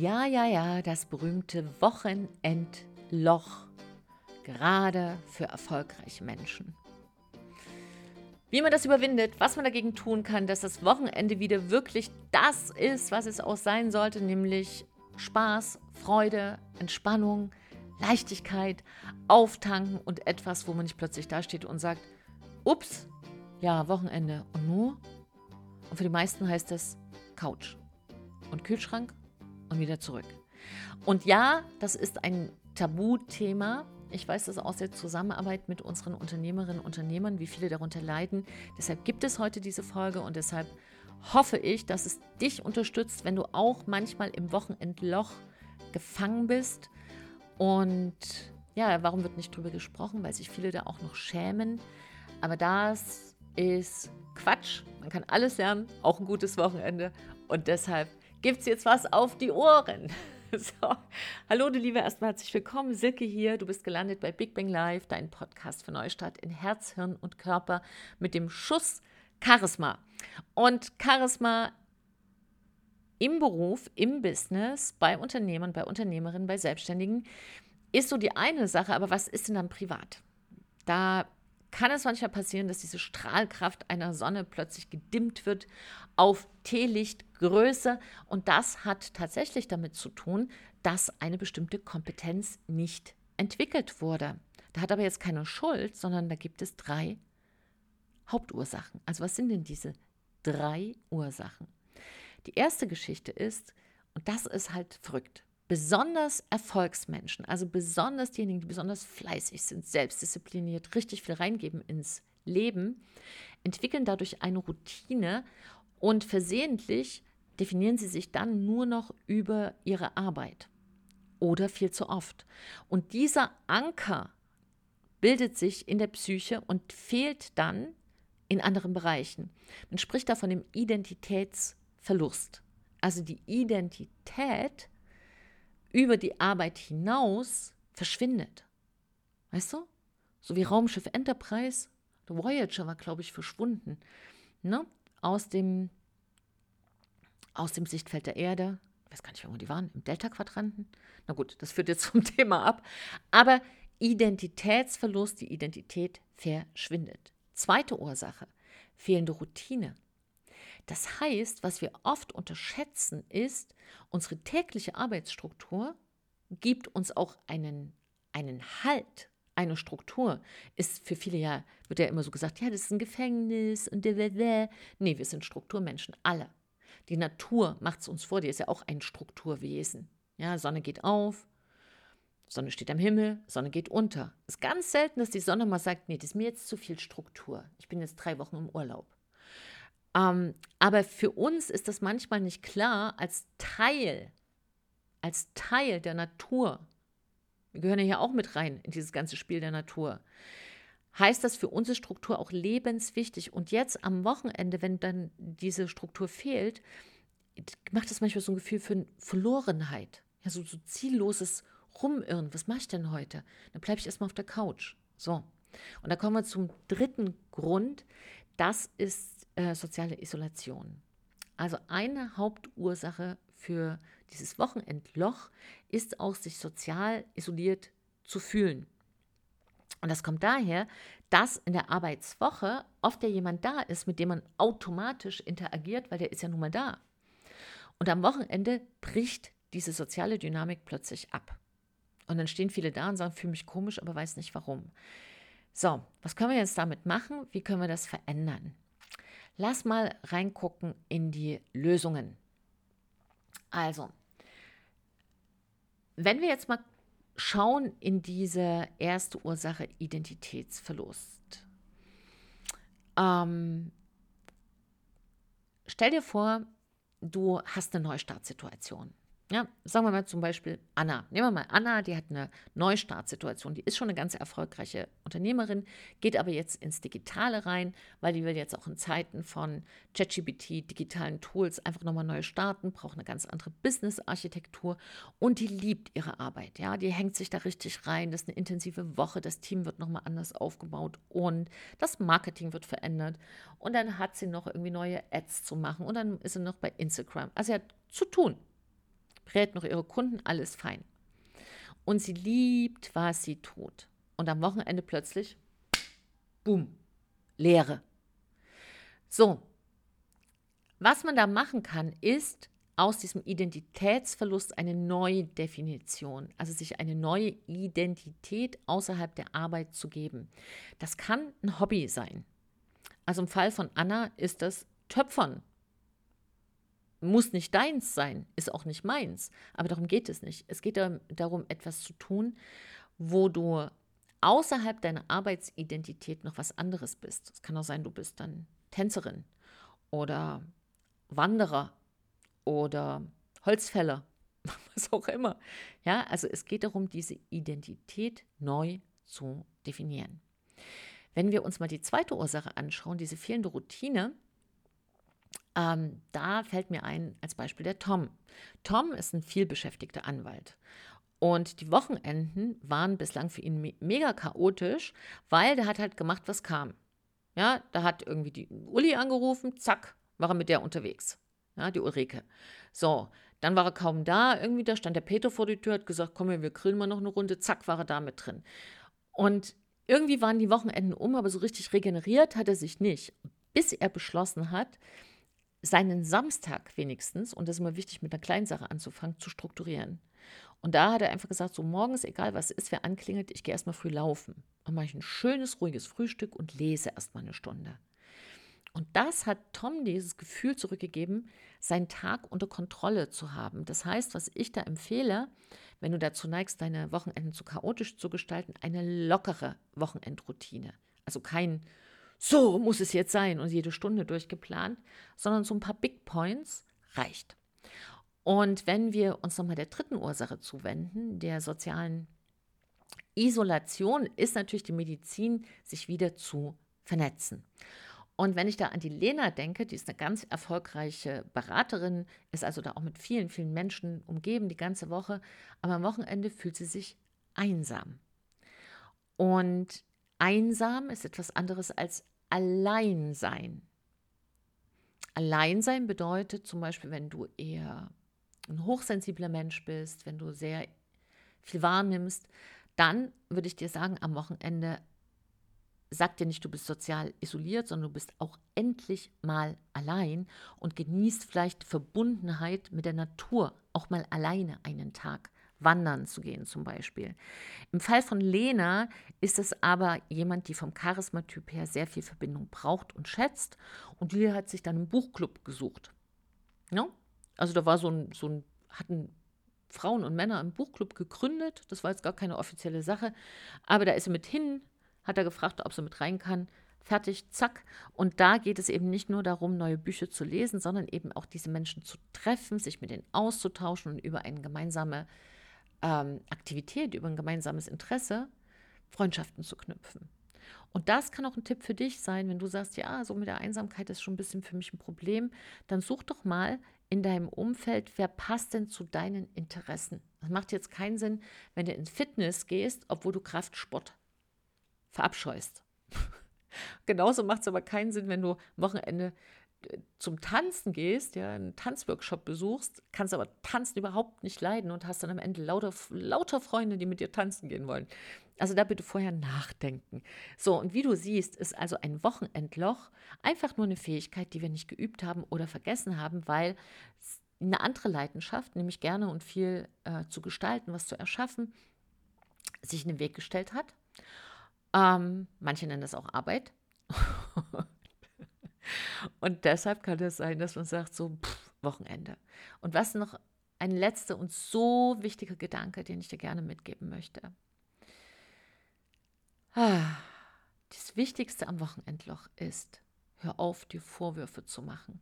Ja, ja, ja, das berühmte Wochenendloch, gerade für erfolgreiche Menschen. Wie man das überwindet, was man dagegen tun kann, dass das Wochenende wieder wirklich das ist, was es auch sein sollte, nämlich Spaß, Freude, Entspannung, Leichtigkeit, Auftanken und etwas, wo man nicht plötzlich dasteht und sagt, ups, ja, Wochenende und nur. Und für die meisten heißt das Couch und Kühlschrank und wieder zurück. Und ja, das ist ein Tabuthema. Ich weiß das aus der Zusammenarbeit mit unseren Unternehmerinnen und Unternehmern, wie viele darunter leiden. Deshalb gibt es heute diese Folge und deshalb hoffe ich, dass es dich unterstützt, wenn du auch manchmal im Wochenendloch gefangen bist. Und ja, warum wird nicht drüber gesprochen? Weil sich viele da auch noch schämen. Aber das ist Quatsch. Man kann alles lernen, auch ein gutes Wochenende. Und deshalb gibt es jetzt was auf die Ohren. So. Hallo, du Liebe, erstmal herzlich willkommen. Silke hier. Du bist gelandet bei Big Bang Live, dein Podcast für Neustart in Herz, Hirn und Körper mit dem Schuss Charisma. Und Charisma im Beruf, im Business, bei Unternehmern, bei Unternehmerinnen, bei Selbstständigen ist so die eine Sache, aber was ist denn dann privat? Da kann es manchmal passieren, dass diese Strahlkraft einer Sonne plötzlich gedimmt wird auf Teelichtgröße. Und das hat tatsächlich damit zu tun, dass eine bestimmte Kompetenz nicht entwickelt wurde. Da hat aber jetzt keine Schuld, sondern da gibt es drei Hauptursachen. Also was sind denn diese drei Ursachen? Die erste Geschichte ist, und das ist halt verrückt, besonders Erfolgsmenschen, also besonders diejenigen, die besonders fleißig sind, selbstdiszipliniert, richtig viel reingeben ins Leben, entwickeln dadurch eine Routine und versehentlich definieren sie sich dann nur noch über ihre Arbeit oder viel zu oft. Und dieser Anker bildet sich in der Psyche und fehlt dann in anderen Bereichen. Man spricht da von dem Identitätsverlust. Also die Identität über die Arbeit hinaus verschwindet. Weißt du? So wie Raumschiff Enterprise. Der Voyager war, glaube ich, verschwunden. Ne? Aus, dem, aus dem Sichtfeld der Erde. Ich weiß gar nicht, wo die waren. Im Delta-Quadranten. Na gut, das führt jetzt zum Thema ab. Aber Identitätsverlust, die Identität verschwindet. Zweite Ursache, fehlende Routine. Das heißt, was wir oft unterschätzen, ist, unsere tägliche Arbeitsstruktur gibt uns auch einen, einen Halt, eine Struktur. Ist für viele ja, wird ja immer so gesagt, ja, das ist ein Gefängnis und der, Nee, wir sind Strukturmenschen, alle. Die Natur macht es uns vor, die ist ja auch ein Strukturwesen. Ja, Sonne geht auf, Sonne steht am Himmel, Sonne geht unter. Es ist ganz selten, dass die Sonne mal sagt, nee, das ist mir jetzt zu viel Struktur. Ich bin jetzt drei Wochen im Urlaub. Ähm, aber für uns ist das manchmal nicht klar als Teil, als Teil der Natur. Wir gehören ja hier auch mit rein in dieses ganze Spiel der Natur. Heißt das für unsere Struktur auch lebenswichtig. Und jetzt am Wochenende, wenn dann diese Struktur fehlt, macht das manchmal so ein Gefühl für Verlorenheit. Ja, so, so zielloses Rumirren. Was mache ich denn heute? Dann bleibe ich erstmal auf der Couch. So. Und da kommen wir zum dritten Grund. Das ist äh, soziale Isolation. Also eine Hauptursache für dieses Wochenendloch ist auch, sich sozial isoliert zu fühlen. Und das kommt daher, dass in der Arbeitswoche oft ja jemand da ist, mit dem man automatisch interagiert, weil der ist ja nun mal da. Und am Wochenende bricht diese soziale Dynamik plötzlich ab. Und dann stehen viele da und sagen, fühle mich komisch, aber weiß nicht warum. So, was können wir jetzt damit machen? Wie können wir das verändern? Lass mal reingucken in die Lösungen. Also, wenn wir jetzt mal schauen in diese erste Ursache Identitätsverlust. Ähm, stell dir vor, du hast eine Neustartsituation. Ja, sagen wir mal zum Beispiel Anna. Nehmen wir mal Anna, die hat eine Neustartsituation. Die ist schon eine ganz erfolgreiche Unternehmerin, geht aber jetzt ins Digitale rein, weil die will jetzt auch in Zeiten von ChatGPT, digitalen Tools einfach nochmal neu starten, braucht eine ganz andere Business-Architektur und die liebt ihre Arbeit. Ja, die hängt sich da richtig rein. Das ist eine intensive Woche. Das Team wird nochmal anders aufgebaut und das Marketing wird verändert. Und dann hat sie noch irgendwie neue Ads zu machen und dann ist sie noch bei Instagram. Also sie hat zu tun. Berät noch ihre Kunden, alles fein. Und sie liebt, was sie tut. Und am Wochenende plötzlich, boom, Leere. So, was man da machen kann, ist aus diesem Identitätsverlust eine neue Definition, also sich eine neue Identität außerhalb der Arbeit zu geben. Das kann ein Hobby sein. Also im Fall von Anna ist das Töpfern. Muss nicht deins sein, ist auch nicht meins, aber darum geht es nicht. Es geht darum, etwas zu tun, wo du außerhalb deiner Arbeitsidentität noch was anderes bist. Es kann auch sein, du bist dann Tänzerin oder Wanderer oder Holzfäller, was auch immer. Ja, also es geht darum, diese Identität neu zu definieren. Wenn wir uns mal die zweite Ursache anschauen, diese fehlende Routine, ähm, da fällt mir ein als Beispiel der Tom. Tom ist ein vielbeschäftigter Anwalt. Und die Wochenenden waren bislang für ihn me mega chaotisch, weil der hat halt gemacht, was kam. Ja, da hat irgendwie die Uli angerufen, zack, war er mit der unterwegs. Ja, die Ulrike. So, dann war er kaum da, irgendwie, da stand der Peter vor die Tür, hat gesagt, komm, wir grillen mal noch eine Runde, zack, war er da mit drin. Und irgendwie waren die Wochenenden um, aber so richtig regeneriert hat er sich nicht, bis er beschlossen hat, seinen Samstag wenigstens, und das ist immer wichtig, mit einer kleinen Sache anzufangen, zu strukturieren. Und da hat er einfach gesagt, so morgens, egal was ist, wer anklingelt, ich gehe erstmal früh laufen. Dann mache ich ein schönes, ruhiges Frühstück und lese erstmal eine Stunde. Und das hat Tom dieses Gefühl zurückgegeben, seinen Tag unter Kontrolle zu haben. Das heißt, was ich da empfehle, wenn du dazu neigst, deine Wochenenden zu chaotisch zu gestalten, eine lockere Wochenendroutine. Also kein so muss es jetzt sein und jede Stunde durchgeplant, sondern so ein paar Big Points reicht. Und wenn wir uns nochmal der dritten Ursache zuwenden, der sozialen Isolation, ist natürlich die Medizin, sich wieder zu vernetzen. Und wenn ich da an die Lena denke, die ist eine ganz erfolgreiche Beraterin, ist also da auch mit vielen, vielen Menschen umgeben die ganze Woche, aber am Wochenende fühlt sie sich einsam. Und einsam ist etwas anderes als Alleinsein. Alleinsein bedeutet zum Beispiel, wenn du eher ein hochsensibler Mensch bist, wenn du sehr viel wahrnimmst, dann würde ich dir sagen, am Wochenende sag dir nicht, du bist sozial isoliert, sondern du bist auch endlich mal allein und genießt vielleicht Verbundenheit mit der Natur, auch mal alleine einen Tag wandern zu gehen zum Beispiel. Im Fall von Lena ist es aber jemand, die vom Charismatyp her sehr viel Verbindung braucht und schätzt und die hat sich dann einen Buchclub gesucht. Ja? Also da war so ein, so ein hatten Frauen und Männer einen Buchclub gegründet, das war jetzt gar keine offizielle Sache, aber da ist sie mit hin, hat er gefragt, ob sie mit rein kann. Fertig, zack. Und da geht es eben nicht nur darum, neue Bücher zu lesen, sondern eben auch diese Menschen zu treffen, sich mit denen auszutauschen und über eine gemeinsame ähm, Aktivität, über ein gemeinsames Interesse Freundschaften zu knüpfen. Und das kann auch ein Tipp für dich sein, wenn du sagst, ja, so mit der Einsamkeit ist schon ein bisschen für mich ein Problem, dann such doch mal in deinem Umfeld, wer passt denn zu deinen Interessen. Das macht jetzt keinen Sinn, wenn du ins Fitness gehst, obwohl du Kraftsport verabscheust. Genauso macht es aber keinen Sinn, wenn du am Wochenende zum Tanzen gehst, ja, einen Tanzworkshop besuchst, kannst aber Tanzen überhaupt nicht leiden und hast dann am Ende lauter, lauter Freunde, die mit dir tanzen gehen wollen. Also da bitte vorher nachdenken. So, und wie du siehst, ist also ein Wochenendloch einfach nur eine Fähigkeit, die wir nicht geübt haben oder vergessen haben, weil eine andere Leidenschaft, nämlich gerne und viel äh, zu gestalten, was zu erschaffen, sich in den Weg gestellt hat. Ähm, manche nennen das auch Arbeit. und deshalb kann es sein, dass man sagt, so pff, Wochenende. Und was noch ein letzter und so wichtiger Gedanke, den ich dir gerne mitgeben möchte. Ah, das Wichtigste am Wochenendloch ist, hör auf, dir Vorwürfe zu machen.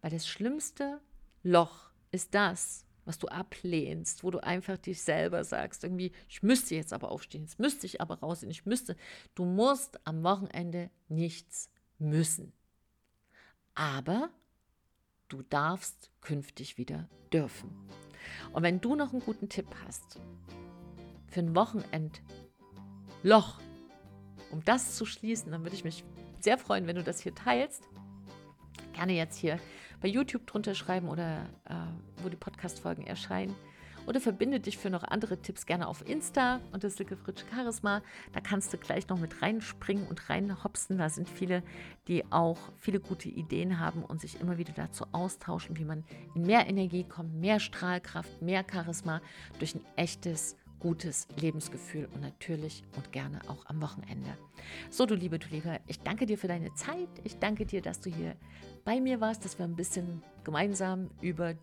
Weil das schlimmste Loch ist das, was du ablehnst, wo du einfach dich selber sagst, irgendwie, ich müsste jetzt aber aufstehen, jetzt müsste ich aber rausgehen, ich müsste. Du musst am Wochenende nichts müssen. Aber du darfst künftig wieder dürfen. Und wenn du noch einen guten Tipp hast für ein Wochenendloch, um das zu schließen, dann würde ich mich sehr freuen, wenn du das hier teilst. Gerne jetzt hier bei YouTube drunter schreiben oder äh, wo die Podcast-Folgen erscheinen. Oder verbinde dich für noch andere Tipps gerne auf Insta unter Silke Fritsch Charisma. Da kannst du gleich noch mit reinspringen und reinhopsen. Da sind viele, die auch viele gute Ideen haben und sich immer wieder dazu austauschen, wie man in mehr Energie kommt, mehr Strahlkraft, mehr Charisma durch ein echtes gutes Lebensgefühl und natürlich und gerne auch am Wochenende. So, du Liebe, du Lieber, ich danke dir für deine Zeit. Ich danke dir, dass du hier bei mir warst, dass wir ein bisschen gemeinsam über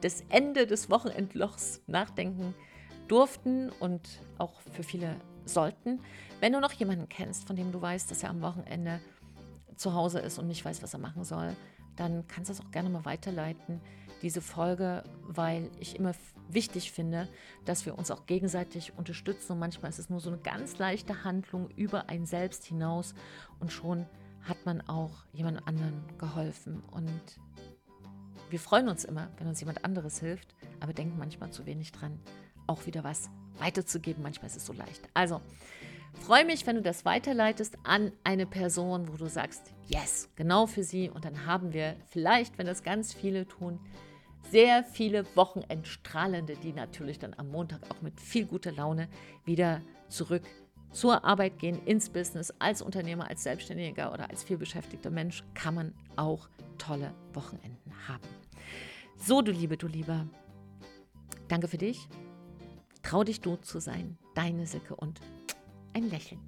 das Ende des Wochenendlochs nachdenken durften und auch für viele sollten. Wenn du noch jemanden kennst, von dem du weißt, dass er am Wochenende zu Hause ist und nicht weiß, was er machen soll, dann kannst du es auch gerne mal weiterleiten, diese Folge, weil ich immer wichtig finde, dass wir uns auch gegenseitig unterstützen. Und manchmal ist es nur so eine ganz leichte Handlung über ein Selbst hinaus und schon hat man auch jemand anderen geholfen. Und wir freuen uns immer, wenn uns jemand anderes hilft, aber denken manchmal zu wenig dran, auch wieder was weiterzugeben. Manchmal ist es so leicht. Also, freue mich, wenn du das weiterleitest an eine Person, wo du sagst, yes, genau für sie. Und dann haben wir vielleicht, wenn das ganz viele tun, sehr viele Wochenendstrahlende, die natürlich dann am Montag auch mit viel guter Laune wieder zurück zur Arbeit gehen, ins Business, als Unternehmer, als Selbstständiger oder als vielbeschäftigter Mensch kann man auch tolle Wochenenden haben. So, du Liebe, du Lieber, danke für dich. Trau dich, du zu sein. Deine Silke und ein Lächeln.